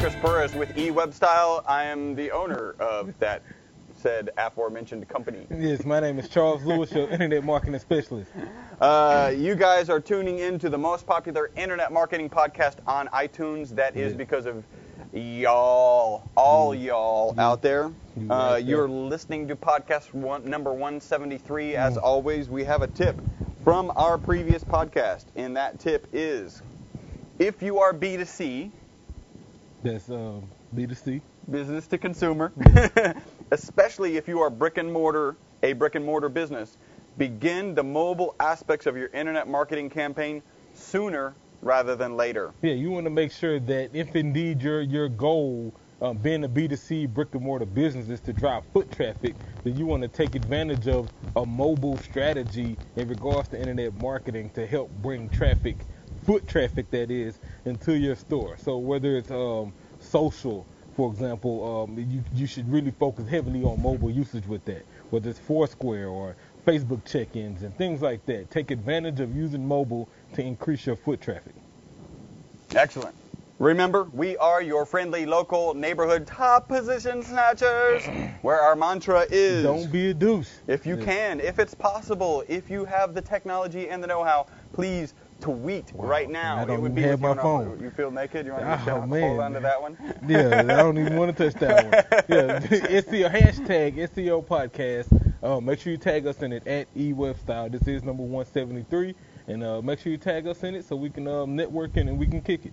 Chris Burres with eWebStyle. I am the owner of that said aforementioned company. Yes, my name is Charles Lewis, your internet marketing specialist. Uh, you guys are tuning in to the most popular internet marketing podcast on iTunes. That is because of y'all, all y'all out there. Uh, you're listening to podcast one, number 173. As Mm. always, we have a tip from our previous podcast, and that tip is if you are B2C, That's um, B2C. business to consumer, especially if you are brick and mortar, a brick and mortar business, begin the mobile aspects of your internet marketing campaign sooner rather than later. Yeah, you want to make sure that if indeed your your goal, um, being a B2C brick and mortar business, is to drive foot traffic, then you want to take advantage of a mobile strategy in regards to internet marketing to help bring traffic, foot traffic that is, into your store. So whether it's um, social, for example, um, you you should really focus heavily on mobile usage with that. Whether it's Foursquare or Facebook check-ins and things like that. Take advantage of using mobile to increase your foot traffic. Excellent. Remember, we are your friendly local neighborhood top position snatchers, where our mantra is Don't be a douche. if you Yeah. can, if it's possible, if you have the technology and the know-how, please tweet Wow. right now. I don't it would even be have my on phone. You feel naked? You want Oh, to show, man. hold on to that one? Yeah, I don't even want to touch that one. Yeah, it's SEO hashtag SEO podcast. Uh, make sure you tag us in it at eWebStyle. This is number 173, and uh, make sure you tag us in it so we can um, network in and we can kick it.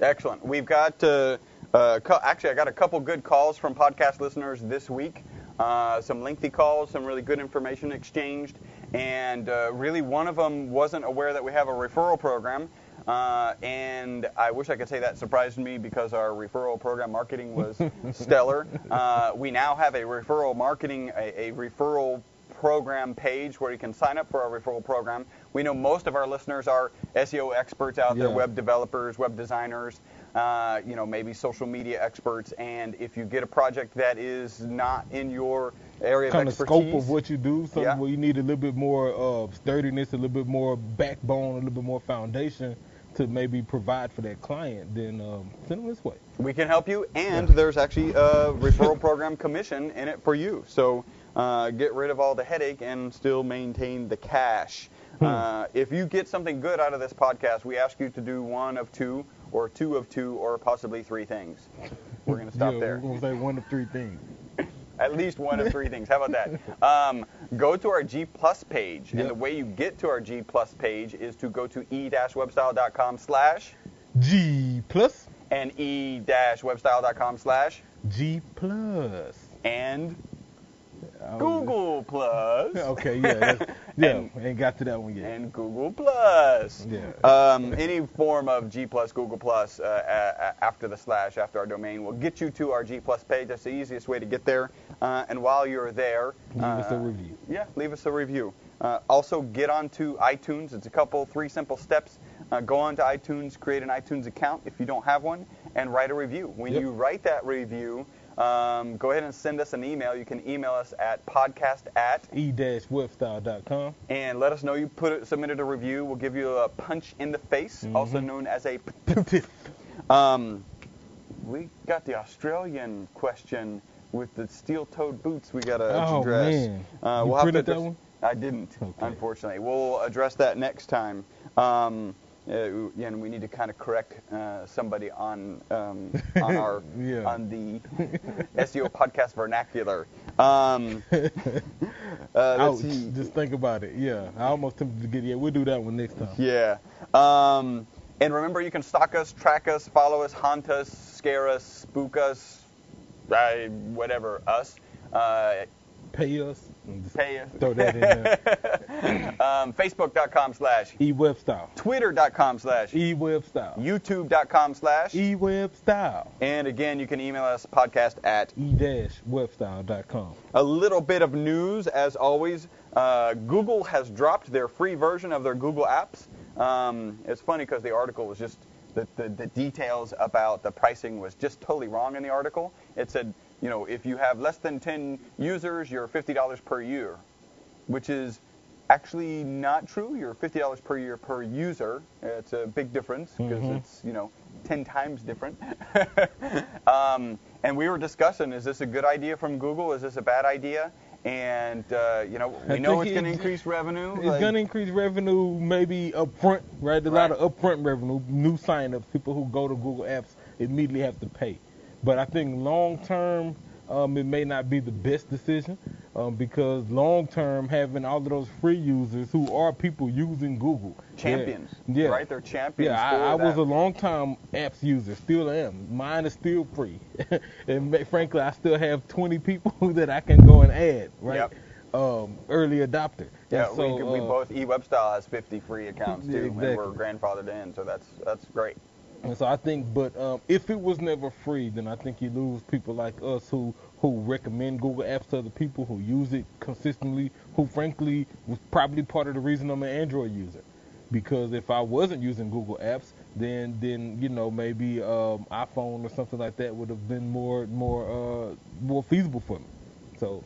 Excellent. We've got uh, uh, co- actually I got a couple good calls from podcast listeners this week. Uh, some lengthy calls, some really good information exchanged, and uh, really one of them wasn't aware that we have a referral program. Uh, and I wish I could say that surprised me because our referral program marketing was stellar. Uh, we now have a referral marketing, a, a referral program page where you can sign up for our referral program. We know most of our listeners are SEO experts out there, web developers, web designers, uh, you know, maybe social media experts. And if you get a project that is not in your area Kind of of scope of what you do, something Yeah. where you need a little bit more uh, sturdiness, a little bit more backbone, a little bit more foundation to maybe provide for that client, then um, send them this way. we can help you. And there's actually a referral program commission in it for you. So uh, get rid of all the headache and still maintain the cash. Hmm. Uh, if you get something good out of this podcast, we ask you to do one of two, or two of two, or possibly three things. We're going to stop yeah, there. We're gonna say one of three things. At least one of three things. How about that? Um, go to our G Plus page, and the way you get to our G Plus page is to go to e-webstyle.com slash G plus and e-webstyle.com slash G and Um, Google Plus Okay, yeah, yeah, And- ain't got to that one yet. and Google Plus. Yeah. Um, any form of G Plus, Google Plus uh, a- after the slash, after our domain, will get you to our G Plus page. That's the easiest way to get there. Uh, and while you're there, Leave us a uh, review. Yeah, leave us a review. Uh, also, get onto iTunes. It's a couple, three simple steps. Uh, go onto iTunes, create an iTunes account if you don't have one, and write a review. When Yep. you write that review, um, go ahead and send us an email. You can email us at podcast at e-webstyle.com. and let us know you put it, submitted a review. We'll give you a punch in the face, also Mhm. known as a. Um, we got the Australian question with the steel-toed boots. We got to Oh, address. man. Uh, You we'll have to printed that one? I didn't, Okay. unfortunately. We'll address that next time. Um, uh, and we need to kind of correct uh, somebody on um, on our Yeah. on the SEO podcast vernacular. Um, uh, let's Ouch. see. Just think about it. Yeah, I almost tempted to get. Yeah, we'll do that one next time. Yeah. Um, and remember, you can stalk us, track us, follow us, haunt us, scare us, spook us, uh, whatever, us. Pay us. pay us. Throw that in there. um, Facebook.com slash, E-webstyle. Twitter.com slash, E-webstyle. YouTube.com slash, E-webstyle. and again, you can email us podcast at E-webstyle.com. A little bit of news, as always. Uh, Google has dropped their free version of their Google Apps. Um, it's funny because the article was just the, the, the details about the pricing was just totally wrong in the article. It said, you know, if you have less than 10 users, you're $50 per year, which is actually not true. You're $50 per year per user. It's a big difference because Mhm. it's you know 10 times different. um, and we were discussing: is this a good idea from Google? Is this a bad idea? And uh, you know, we I know it's going to increase revenue. It's like- gonna increase revenue, maybe upfront, right? A lot Right. of upfront revenue, new signups, people who go to Google Apps immediately have to pay. But I think long term, um, it may not be the best decision um, because long term, having all of those free users who are people using Google, champions, yeah, right? They're champions. Yeah, I, I was a long time apps user, still am. Mine is still free, and frankly, I still have 20 people that I can go and add, right? Yep. Um, early adopter. Yeah, so, we, we uh, both eWebStyle has 50 free accounts Yeah, too, and we're grandfathered in, so that's that's great. And so I think, but um, if it was never free, then I think you lose people like us who who recommend Google Apps to other people who use it consistently. Who, frankly, was probably part of the reason I'm an Android user, because if I wasn't using Google Apps, then then you know maybe um, iPhone or something like that would have been more more uh, more feasible for me. So,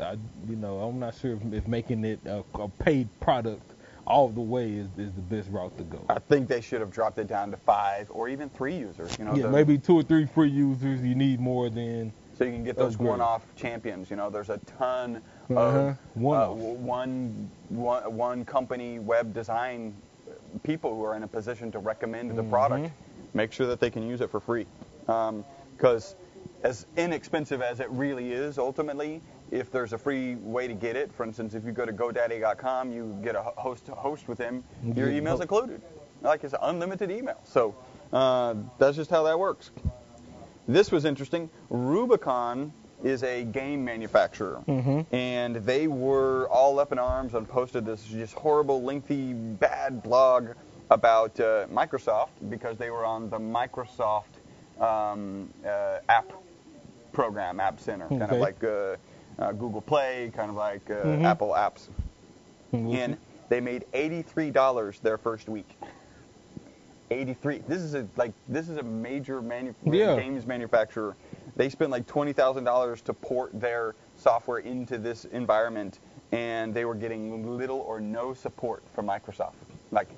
I, you know, I'm not sure if, if making it a, a paid product all the way is, is the best route to go. I think they should have dropped it down to five or even three users. You know, Yeah, the- maybe two or three free users. You need more than so you can get those Upgrade. one-off champions. You know, there's a ton Uh-huh. of One-off. uh, one one one company web design people who are in a position to recommend the Mhm. product. Make sure that they can use it for free, because as inexpensive as it really is, ultimately, if there's a free way to get it, for instance, if you go to GoDaddy.com, you get a host to host with him, your email's included, like it's unlimited email. So uh, that's just how that works. This was interesting. Rubicon is a game manufacturer, Mhm. and they were all up in arms and posted this just horrible, lengthy, bad blog about uh, Microsoft because they were on the Microsoft um, uh, app program, App Center, kind of Okay. like uh, Google Play, kind of like uh, Mhm. Apple Apps, Mhm. and they made eighty-three dollars their first week. 83. This is a like this is a major manu- Yeah. games manufacturer. They spent like twenty thousand dollars to port their software into this environment, and they were getting little or no support from Microsoft. Like,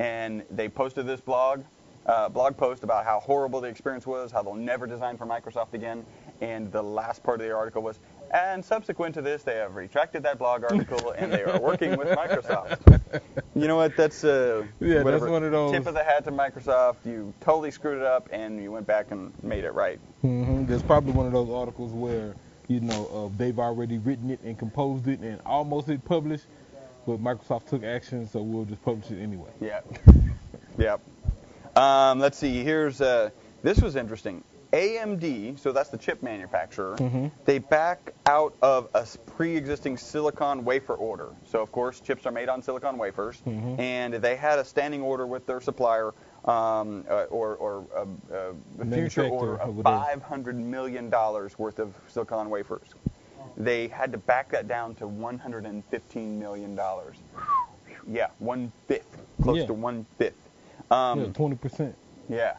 and they posted this blog, uh, blog post about how horrible the experience was, how they'll never design for Microsoft again, and the last part of the article was, and subsequent to this, they have retracted that blog article and they are working with Microsoft. You know what? That's uh, Yeah, that's one of those- tip of the hat to Microsoft. You totally screwed it up, and you went back and made it right. Mhm. There's probably one of those articles where you know uh, they've already written it and composed it and almost it published, but Microsoft took action, so we'll just publish it anyway. Yeah. yep. Um, let's see. Here's uh, this was interesting. AMD, so that's the chip manufacturer, Mhm. they back out of a pre-existing silicon wafer order. So of course, chips are made on silicon wafers, Mhm. and they had a standing order with their supplier, um, uh, or, or uh, uh, a future order of 500 million dollars worth of silicon wafers. They had to back that down to 115 million dollars. Yeah, one fifth, close Yeah. to one fifth. Um, yeah, twenty percent. yeah.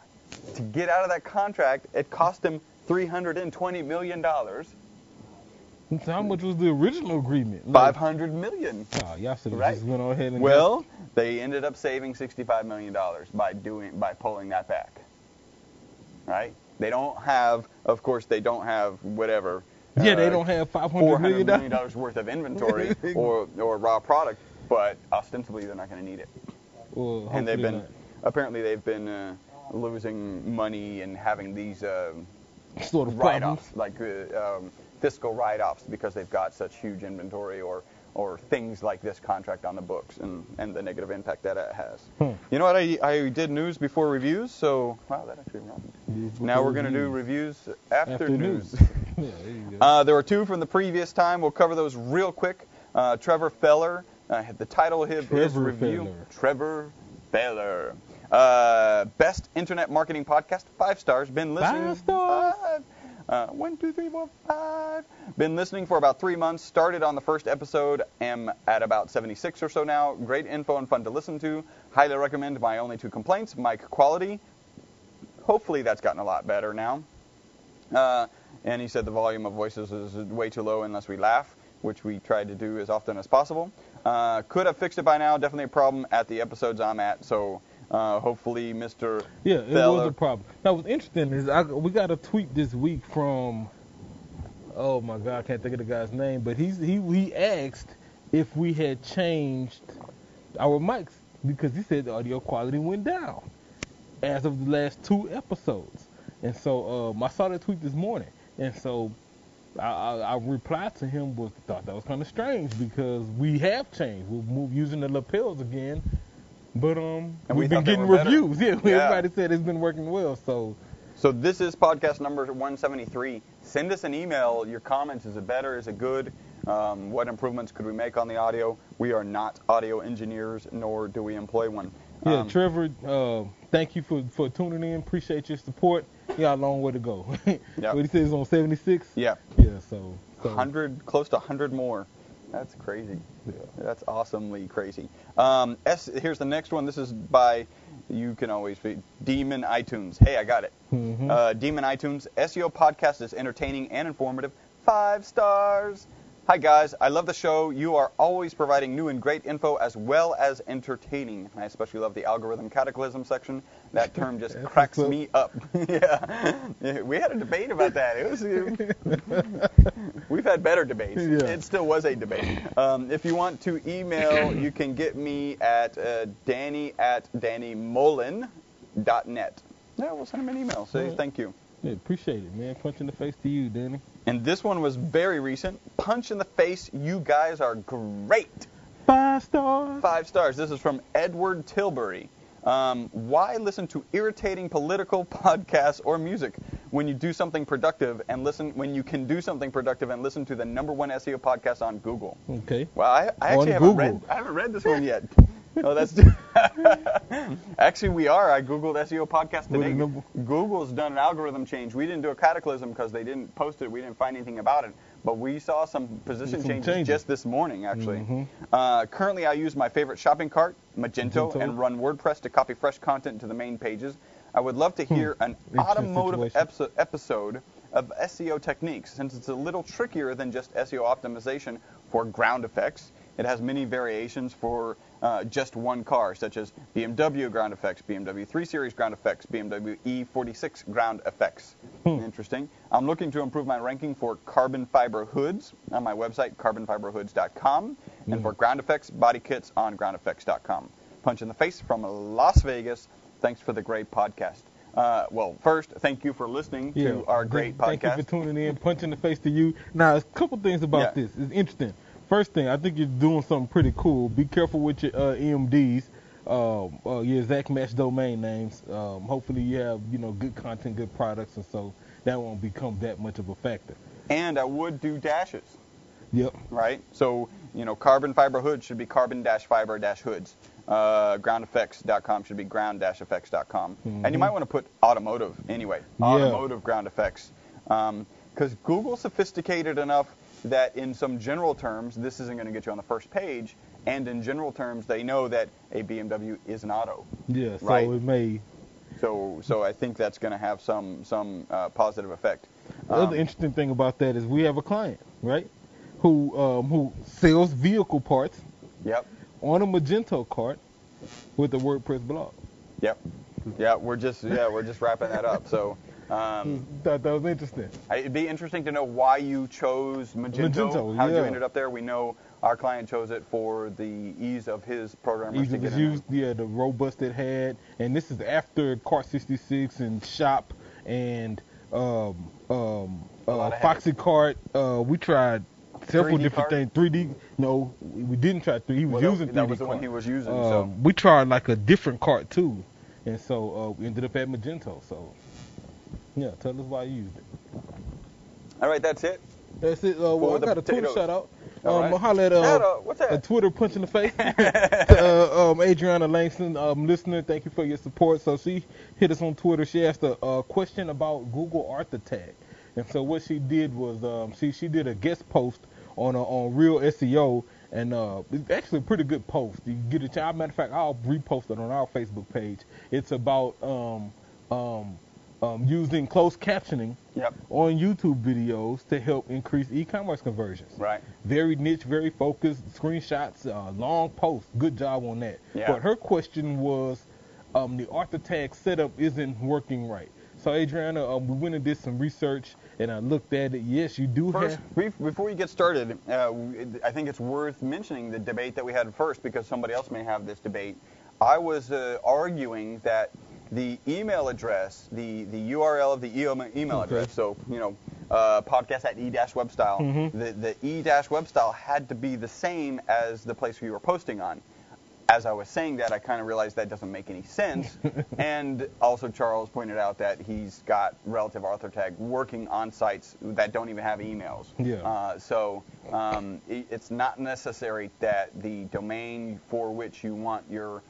To get out of that contract, it cost him $320 million. So how much was the original agreement? Five hundred million. Oh, y'all should have Right. just went on ahead and Well, they ended up saving $65 million by doing by pulling that back. Right? They don't have, of course, they don't have whatever. got- yeah, they uh, don't have five four hundred hundred million million dollars. dollars worth of inventory or or raw product, but ostensibly they're not going to need it. Well, and they've been apparently they've been uh, losing money and having these uh, sort of write-offs, like uh, um, fiscal write-offs, because they've got such huge inventory or or things like this contract on the books and, and the negative impact that it has. Hmm. You know what? I, I did news before reviews, so wow, that actually rhymed. Now we're going to do reviews. reviews after, After news. news. yeah, there. Uh, there were two from the previous time. We'll cover those real quick. Uh, Trevor Feller, uh, the title of his Trevor review. Feller. Trevor Feller. Uh, best internet marketing podcast, five stars. Been listening. Five stars? Five. Uh, one, two, three, four, five. Been listening for about three months. Started on the first episode. Am at about 76 or so now. Great info and fun to listen to. Highly recommend. My only two complaints: mic quality. Hopefully that's gotten a lot better now. Uh, and he said the volume of voices is way too low unless we laugh. which we tried to do as often as possible. Uh, could have fixed it by now. Definitely a problem at the episodes I'm at. So uh, hopefully, Mr. Yeah, it Feller- was a problem. Now, what's interesting is I, we got a tweet this week from, oh my God, I can't think of the guy's name, but he's he he asked if we had changed our mics because he said the audio quality went down as of the last two episodes, and so um, I saw that tweet this morning, and so. I, I, I replied to him was thought that was kind of strange because we have changed. We're using the lapels again, but um, And we we've been getting reviews. Yeah, Yeah. everybody said it's been working well. So So this is podcast number 173. Send us an email. Your comments. Is it better? Is it good? Um, what improvements could we make on the audio? We are not audio engineers, nor do we employ one. yeah, Um, Trevor, uh, thank you for, for tuning in. Appreciate your support. You got a long way to go. Yeah. What he says on 76. yeah, Yeah. So. so 100, close to 100 more. That's crazy. Yeah. That's awesomely crazy. Um, S, here's the next one. This is by, you can always be, Demon iTunes. Hey, I got it. Mhm. Uh, Demon iTunes. SEO podcast is entertaining and informative. Five stars. Hi, guys. I love the show. You are always providing new and great info as well as entertaining. I especially love the algorithm cataclysm section. That term just That's cracks me up. yeah. Yeah, We had a debate about that. It was. We've had better debates. Yeah. It still was a debate. Um, if you want to email, you can get me at uh, danny at dannymolin.net. Yeah, we'll send him an email. Say thank you. yeah, appreciate it, man. Punch in the face to you, Danny. And this one was very recent. Punch in the face. You guys are great. Five stars. Five stars. This is from Edward Tilbury. Um, why listen to irritating political podcasts or music when you do something productive and listen when you can do something productive and listen to the number one SEO podcast on Google? Okay. Well, I, I actually haven't Google. read. I haven't read this one yet. oh, that's. actually, we are. I googled SEO podcast today. Google's done an algorithm change. We didn't do a cataclysm because they didn't post it. We didn't find anything about it. But we saw some position Some changes, changes. just this morning, actually. Mhm. Uh, currently, I use my favorite shopping cart, Magento, Magento. and run WordPress to copy fresh content to the main pages. I would love to hear an Hmm. Interesting automotive episo- episode of SEO techniques, since it's a little trickier than just SEO optimization for ground effects. It has many variations for uh, just one car, such as BMW ground effects, BMW 3 Series ground effects, BMW E46 ground effects. Interesting. I'm looking to improve my ranking for carbon fiber hoods on my website, carbonfiberhoods.com, and for ground effects, body kits on groundeffects.com. Punch in the face from Las Vegas. Thanks for the great podcast. Uh, well, first, thank you for listening Yeah. to our great thank, podcast. Thank you for tuning in. Punch in the face to you. Now, a couple things about Yeah. this. It's interesting. First thing, I think you're doing something pretty cool. Be careful with your uh, EMDs, um, uh, your exact match domain names. Um, hopefully, you have you know good content, good products, and so that won't become that much of a factor. and I would do dashes. Yep. right? So, you know, carbon fiber hood should be carbon dash fiber dash hoods. Uh, groundeffects.com should be ground dash effects.com. And you might want to put automotive anyway. Yeah. Automotive ground effects. Because Google's sophisticated enough that in some general terms, this isn't going to get you on the first page. And in general terms, they know that a BMW is an auto. Yeah. So Right. it may. So, so I think that's going to have some some uh, positive effect. The other Um, interesting thing about that is we have a client, right, who um, who sells vehicle parts Yep. on a Magento cart with a WordPress blog. Yep. Yeah, we're just yeah we're just wrapping that up. So um, Thought that was interesting. It'd be interesting to know why you chose Magento. Magento, how you yeah. ended up there. We know our client chose it for the ease of his programmers Easy to get to in use, yeah, the robust it had, and this is after Cart 66 and Shop and um, um, uh, Foxy Cart. Uh, we tried several 3D different cart? things. 3D, no, we didn't try 3D. He was Well, using 3D that, that was the one he was using. Um, so we tried like a different cart too, and so uh, we ended up at Magento. So yeah, tell us why you used it. all right, that's it. That's it. Uh, well, I got a Twitter shout out. Um, right. Holler at uh, What's that? a Twitter punch in the face to uh, um, Adriana Langston, um, listener. Thank you for your support. So she hit us on Twitter. She asked a, a question about Google author tag, and so what she did was um, she she did a guest post on uh, on ReelSEO, and uh, it's actually a pretty good post. You get a chance. Matter of fact, I'll repost it on our Facebook page. It's about um, um, um, using closed captioning Yep. on YouTube videos to help increase e-commerce conversions. Right. Very niche, very focused, screenshots, uh, long posts. Good job on that. Yeah. But her question was, um, the author tag setup isn't working right. So Adriana, um, we went and did some research, and I looked at it. Yes, you do First, have. brief, before you get started, uh, I think it's worth mentioning the debate that we had first because somebody else may have this debate. I was uh, arguing that the email address, the, the URL of the email, Okay. address, so, you know, uh, podcast at e-webstyle, Mhm. the, the e-webstyle had to be the same as the place we were posting on. As I was saying that, I kind of realized that doesn't make any sense. and also, Charles pointed out that he's got relative author tag working on sites that don't even have emails. Yeah. Uh, so um, i- it's not necessary that the domain for which you want your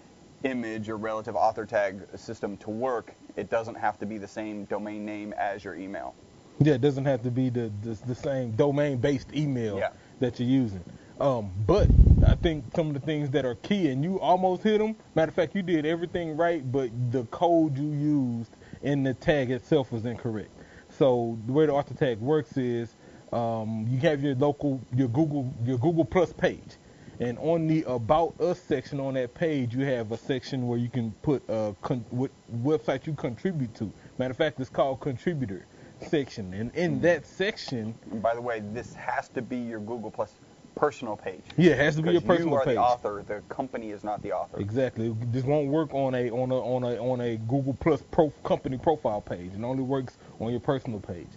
image or relative author tag system to work, it doesn't have to be the same domain name as your email. Yeah, it doesn't have to be the the, the same domain-based email Yeah. that you're using. Um, but I think some of the things that are key, and you almost hit them. Matter of fact, you did everything right, but the code you used in the tag itself was incorrect. So the way the author tag works is um, you have your local, your Google, your Google Plus page, and on the About Us section on that page, you have a section where you can put uh, con- what website you contribute to. Matter of fact, it's called Contributor section, and in that section, by the way, this has to be your Google Plus personal page. yeah, it has to be your personal you are page. the author. The company is not the author. Exactly. This won't work on a on a on a on a Google Plus pro company profile page. It only works on your personal page.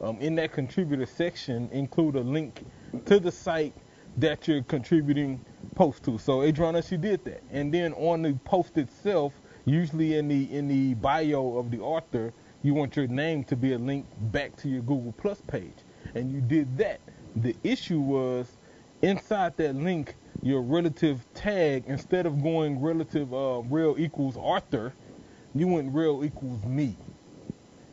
Um, in that contributor section, include a link to the site that you're contributing post to. So Adriana, she did that, and then on the post itself, usually in the in the bio of the author, you want your name to be a link back to your Google Plus page, and you did that. The issue was inside that link, your relative tag, instead of going relative uh, rel equals author, you went rel equals me.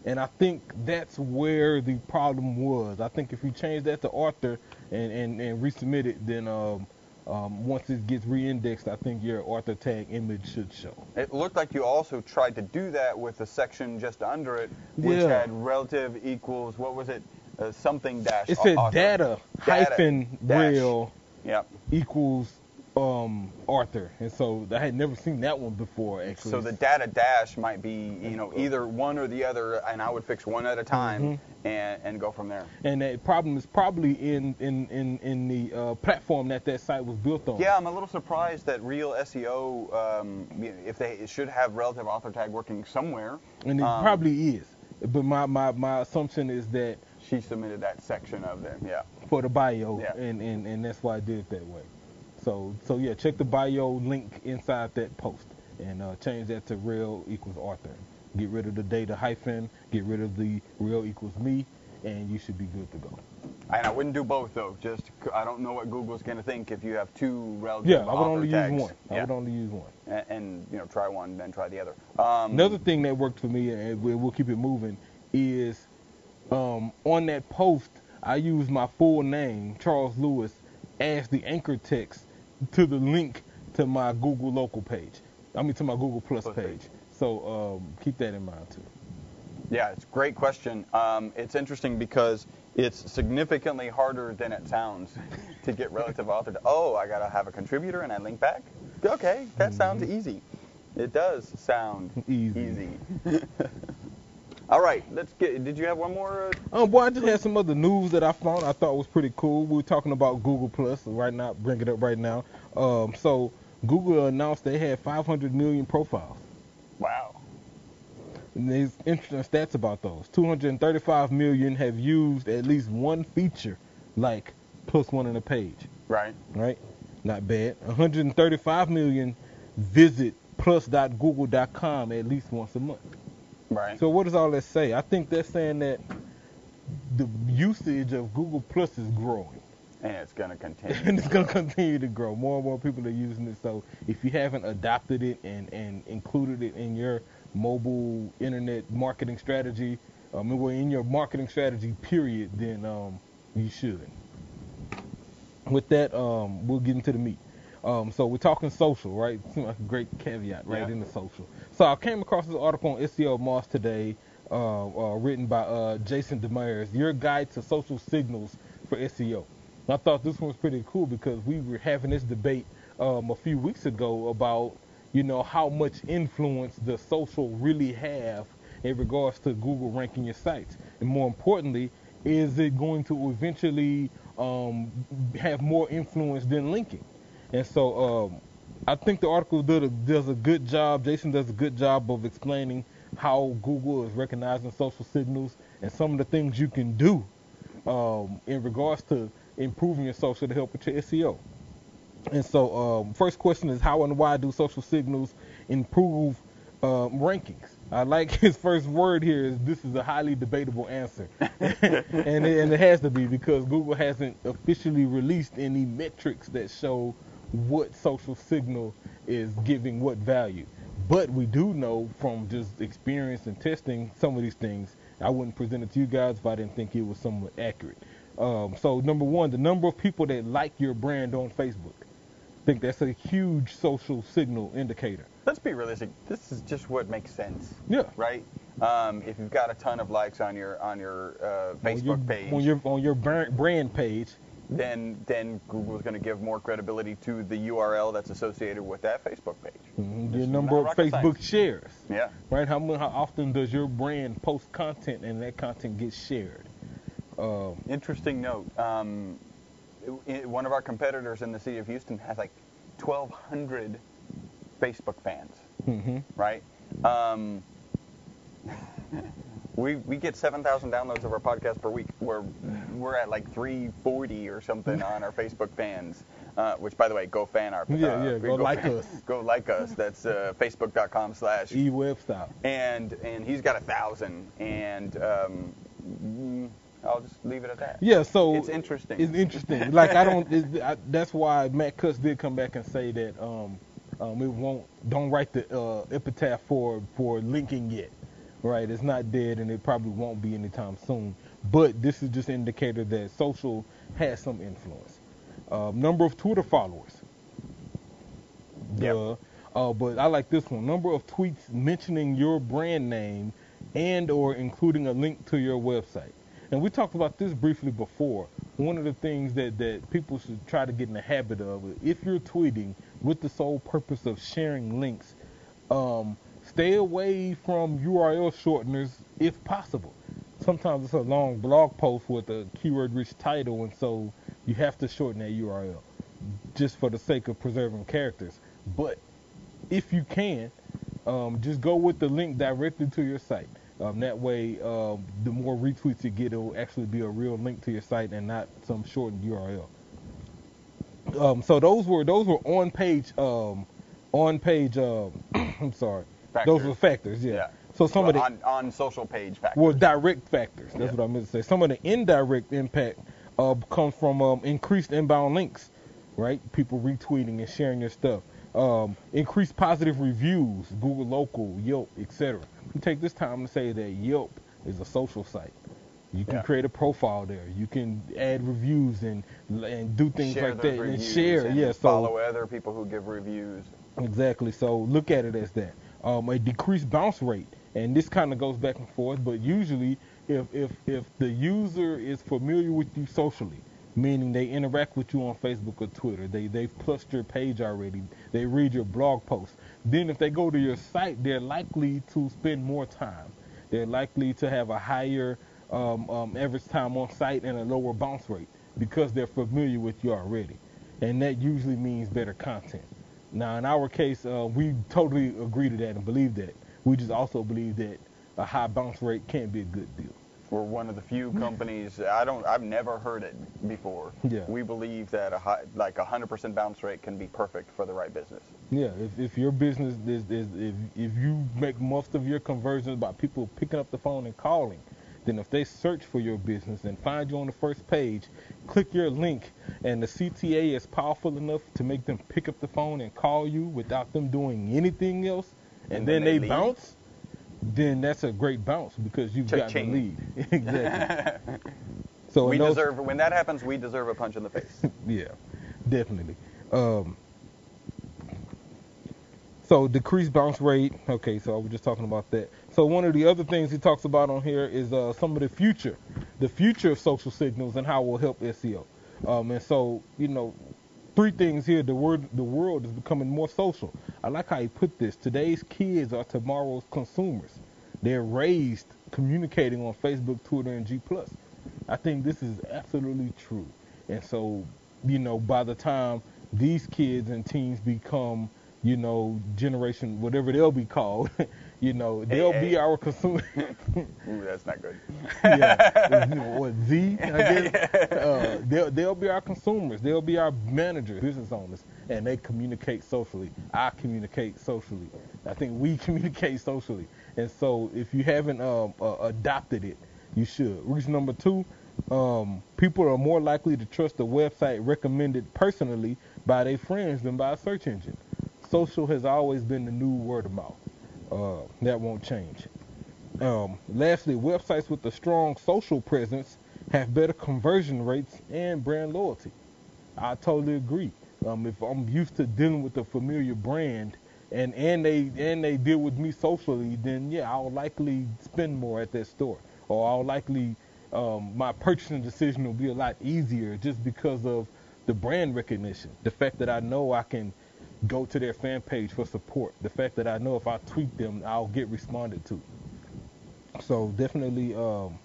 And I think that's where the problem was. I think if you change that to author and, and, and resubmit it, then um, um, once it gets re-indexed, I think your author tag image should show. It looked like you also tried to do that with the section just under it, which Yeah. had relative equals what was it? Uh, something dash. It said author. data, Data hyphen dash. rel Yep. equals um, author. And so I had never seen that one before, actually. So the data dash might be, you know, either one or the other, and I would fix one at a time Mm-hmm. and, and go from there. and that problem is probably in in in in the uh, platform that that site was built on. Yeah, I'm a little surprised that ReelSEO, um, if they should have relative author tag working somewhere. and it um, probably is. But my, my my assumption is that She submitted that section of them. Yeah. for the bio, Yeah. and, and and that's why I did it that way. So so yeah, check the bio link inside that post and uh, change that to rel equals author. Get rid of the data hyphen, get rid of the rel equals me, and you should be good to go. And I wouldn't do both though. Just I don't know what Google's gonna think if you have two relative Yeah, I would only tags. use one. I Yeah. would only use one. and, and you know try one then try the other. Um, Another thing that worked for me, and we- we'll keep it moving, is um, on that post, I used my full name, Charles Lewis, as the anchor text to the link to my Google local page. I mean, to my Google Plus Plus page. page. So um, keep that in mind too. Yeah, it's a great question. Um, it's interesting because it's significantly harder than it sounds to get relative author. To, oh, I gotta have a contributor and I link back. Okay, that sounds easy. It does sound Easy. easy. All right, let's get. Did you have one more? Uh, Um, boy, I just had some other news that I found I thought was pretty cool. We were talking about Google Plus right now. Bring it up right now. Um, so Google announced they had 500 million profiles. wow. And there's interesting stats about those. 235 million have used at least one feature, like plus one in a page, Right. right? Not bad. 135 million visit plus.google.com at least once a month. Right. So what does all that say? I think that's saying that the usage of Google Plus is growing. and it's gonna continue. and it's going to continue to grow. More and more people are using it. So if you haven't adopted it and, and included it in your mobile internet marketing strategy, um, well, in your marketing strategy, period, then um, you should. With that, um, we'll get into the meat. Um, so we're talking social, right? Seems like a great caveat right Yeah. into social. So I came across this article on SEOmoz today uh, uh, written by uh, Jason Demers, Your Guide to Social Signals for SEO. And I thought this one was pretty cool because we were having this debate um, a few weeks ago about, you know, how much influence the social really have in regards to Google ranking your sites, and more importantly, is it going to eventually um, have more influence than linking? And so um, I think the article does a good job. Jason does a good job of explaining how Google is recognizing social signals and some of the things you can do um, in regards to improving your social to help with your SEO. And so, um, first question is how and why do social signals improve um, rankings? I like his first word here is this is a highly debatable answer, and, it, and it has to be because Google hasn't officially released any metrics that show what social signal is giving what value. But we do know from just experience and testing some of these things. I wouldn't present it to you guys if I didn't think it was somewhat accurate. Um, so number one, the number of people that like your brand on Facebook. I think that's a huge social signal indicator. Let's be realistic. This is just what makes sense. Yeah. Right. Um, if you've got a ton of likes on your on your uh, Facebook on your, page, on your on your brand page, then then Google's going to give more credibility to the URL that's associated with that Facebook page. Mm-hmm. Your number of Facebook science. shares, Yeah. right? How how often does your brand post content and that content gets shared? Um, Interesting note. Um, i- i- one of our competitors in the city of Houston has like 1,200 Facebook fans. mhm. right? Um, we we get 7,000 downloads of our podcast per week. We're we're at like 340 or something on our Facebook fans. Uh, which, by the way, go fan our. Yeah, uh, yeah, go like fan- us. Go like us. That's uh, Facebook.com/slash. E web style. And and he's got a thousand. And um, mm, I'll just leave it at that. Yeah, so It's interesting. It's interesting. like I don't. I, that's why Matt Cutts did come back and say that um, um, it won't. Don't write the uh, epitaph for for linking yet. Right, it's not dead, and it probably won't be anytime soon. But this is just an indicator that social has some influence. Um, number of Twitter followers. Yep. Uh, but I like this one. Number of tweets mentioning your brand name and or including a link to your website. And we talked about this briefly before. One of the things that, that people should try to get in the habit of, if you're tweeting with the sole purpose of sharing links, um, stay away from URL shorteners if possible. Sometimes it's a long blog post with a keyword-rich title, and so you have to shorten that URL just for the sake of preserving characters. But if you can, um, just go with the link directly to your site. Um, that way, um, the more retweets you get, it will actually be a real link to your site and not some shortened URL. Um, so those were those were on page um, on page. Um, I'm sorry, those Factors. were factors. Yeah. Yeah. So some of the on, on social page factors. well, direct factors. That's Yeah. what I meant to say. Some of the indirect impact uh, comes from um, increased inbound links, right? People retweeting and sharing your stuff. Um, increased positive reviews, Google Local, Yelp, etc. Take this time to say that Yelp is a social site. You can Yeah. create a profile there. You can add reviews and and do things share like that and share. and yeah, so follow other people who give reviews. Exactly. So look at it as that. Um, a decreased bounce rate, and this kind of goes back and forth. But usually, if if if the user is familiar with you socially, meaning they interact with you on Facebook or Twitter, they they've plused your page already, they read your blog post. Then if they go to your site, they're likely to spend more time. They're likely to have a higher um, um, average time on site and a lower bounce rate because they're familiar with you already, and that usually means better content. Now, in our case, uh, we totally agree to that and believe that. We just also believe that a high bounce rate can't be a good deal. We're one of the few companies. I don't. I've never heard it before. Yeah. We believe that a high, like a hundred percent bounce rate can be perfect for the right business. Yeah, if, if your business is, is if, if you make most of your conversions by people picking up the phone and calling, then if they search for your business and find you on the first page, click your link, and the CTA is powerful enough to make them pick up the phone and call you without them doing anything else, and, And then, they they, bounce, then that's a great bounce because you've got the lead. exactly. So we those- deserve when that happens. We deserve a punch in the face. yeah, definitely. Um, So decreased bounce rate. Okay, so I was just talking about that. So one of the other things he talks about on here is uh, some of the future, the future of social signals and how it will help SEO. Um, and so you know, three things here. The word, the world is becoming more social. I like how he put this. Today's kids are tomorrow's consumers. They're raised communicating on Facebook, Twitter, and G+. I think this is absolutely true. And so, you know, by the time these kids and teens become, you know, generation, whatever they'll be called, you know, they'll hey. be our consumer. Ooh, that's not good. yeah, what Z, I guess. Uh, they'll they'll be our consumers. They'll be our managers, business owners, and they communicate socially. I communicate socially. I think we communicate socially. And so, if you haven't um, uh, adopted it, you should. Reason number two, um, people are more likely to trust a website recommended personally by their friends than by a search engine. Social has always been the new word of mouth. Uh, that won't change. Um, lastly, websites with a strong social presence have better conversion rates and brand loyalty. I totally agree. Um, if I'm used to dealing with a familiar brand and, and they and they deal with me socially, then yeah, I'll likely spend more at that store, or I'll likely um, my purchasing decision will be a lot easier just because of the brand recognition, the fact that I know I can go to their fan page for support, the fact that I know if I tweet them, I'll get responded to. So definitely um,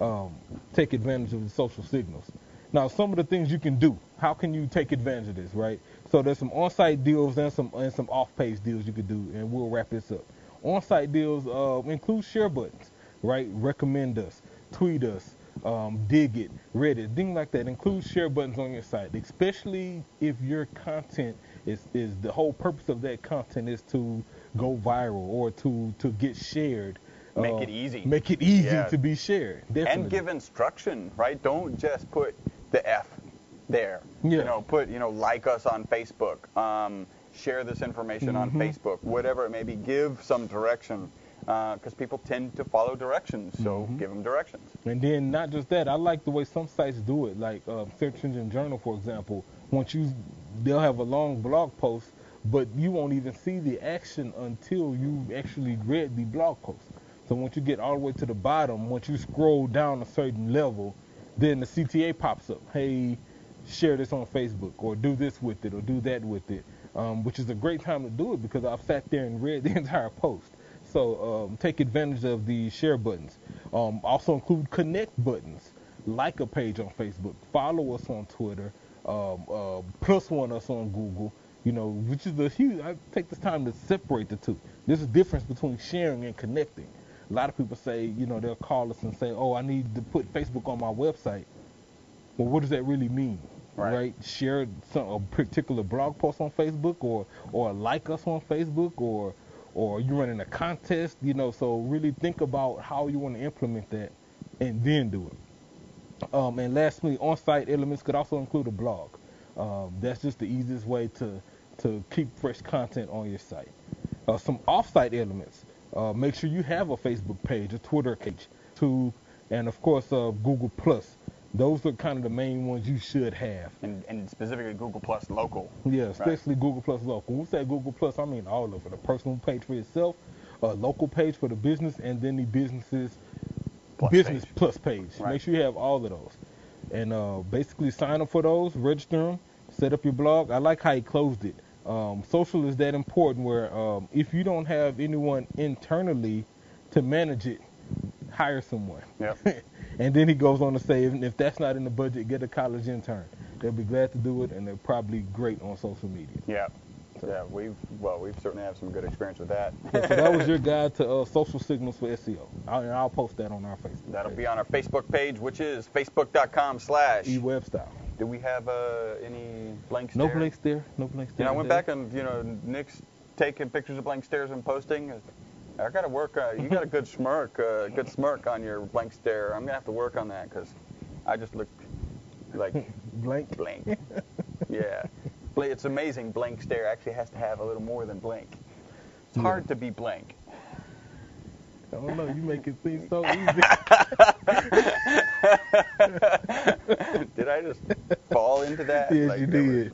um, take advantage of the social signals. Now, some of the things you can do. How can you take advantage of this, right? So there's some on-site deals and some and some off-page deals you could do, and we'll wrap this up. On-site deals uh, include share buttons, right? Recommend us, tweet us, um, Digg it, Reddit, things like that. Include share buttons on your site, especially if your content is is the whole purpose of that content is to go viral or to to get shared. Make Uh, it easy. Make it easy Yeah. to be shared. Definitely. and give instruction, right? Don't just put the F there. Yeah. You know, put you know like us on Facebook, um, share this information on Mhm. Facebook, whatever it may be. Give some direction because people tend to follow directions. So Mhm. give them directions. And then not just that, I like the way some sites do it, like uh, Search Engine Journal, for example. Once you, they'll have a long blog post, but you won't even see the action until you actually read the blog post. So once you get all the way to the bottom, once you scroll down a certain level, then the CTA pops up. Hey, share this on Facebook, or do this with it, or do that with it, um, which is a great time to do it because I've sat there and read the entire post. So um, take advantage of the share buttons. Um, also include connect buttons. Like a page on Facebook, follow us on Twitter, um, uh, plus one us on Google. You know, which is a huge. I take this time to separate the two. There's a difference between sharing and connecting. A lot of people say, you know, they'll call us and say, "Oh, I need to put Facebook on my website." Well, what does that really mean? Right. Share some a particular blog post on Facebook, or or like us on Facebook, or or you running a contest. You know, so really think about how you want to implement that, and then do it. Um, and lastly, on-site elements could also include a blog. Um, that's just the easiest way to to keep fresh content on your site. Uh, some off-site elements. Uh, make sure you have a Facebook page, a Twitter page, too, and of course uh, Google Plus. Those are kind of the main ones you should have. And, and specifically Google Plus local. Yeah, especially Google Plus local. When we say Google Plus, I mean all of it. A personal page for yourself, a local page for the business, and then the business's Plus business page. plus page. Right. Make sure you have all of those. And uh, basically sign up for those, register them, set up your blog. I like how he closed it. Um, social is that important where um, if you don't have anyone internally to manage it, hire someone. Yep. and then he goes on to say, if, if that's not in the budget, get a college intern. They'll be glad to do it, and they're probably great on social media. Yeah. Yeah, we've well, we've certainly had some good experience with that. Yeah, so that was your guide to uh, social signals for SEO. I'll, and I'll post that on our Facebook. That'll page. be on our Facebook page, which is facebook.com slash. E-web. Do we have uh, any blanks No there? blanks there. No blanks You there. know, I went today. back and you know Nick's taking pictures of blank stares and posting. I got to work. Uh, you got a good smirk, uh, good smirk on your blank stare. I'm gonna have to work on that because I just look like blank. blank. yeah, it's amazing. Blank stare actually has to have a little more than blank. It's Yeah. hard to be blank. I don't know. You make it seem so easy. did I just fall into that? Yes, Like, you that was did.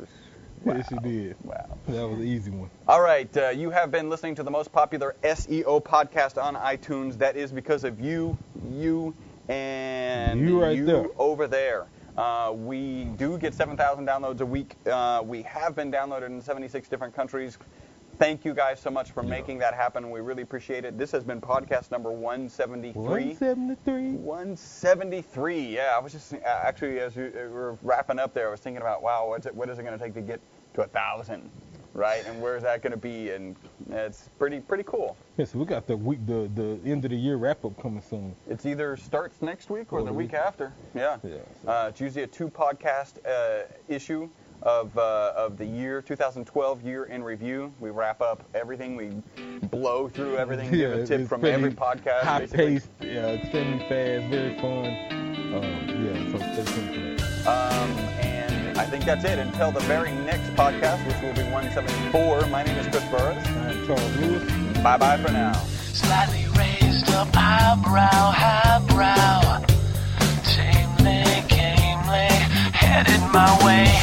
Yes, you did. Wow. That was an easy one. All right, uh, you have been listening to the most popular SEO podcast on iTunes. That is because of you, you, and You right there. over there. Uh, we do get 7,000 downloads a week. Uh, we have been downloaded in 76 different countries. Thank you guys so much for Yeah. making that happen. We really appreciate it. This has been podcast number 173. 173. 173. Yeah, I was just uh, actually as we uh, were wrapping up there, I was thinking about wow, what's it, what is it going to take to get to a thousand, right? And where's that going to be? And it's pretty pretty cool. Yeah, so we got the week, the the end of the year wrap up coming soon. It's either starts next week or Or the week week- after. Yeah. Yeah, so- Uh, it's usually a two podcast uh, issue of uh, of the year 2012 year in review. We wrap up everything. We blow through everything. give a tip from every podcast. High basically. paced, yeah, extremely fast, very fun. Um, yeah, so stay tuned for that. Um, think that's it. Until the very next podcast, which will be 174. My name is Chris Burres. I'm Charles Lewis. Bye bye for now. Slightly raised up eyebrow, highbrow. Tamely, gamely, headed my way.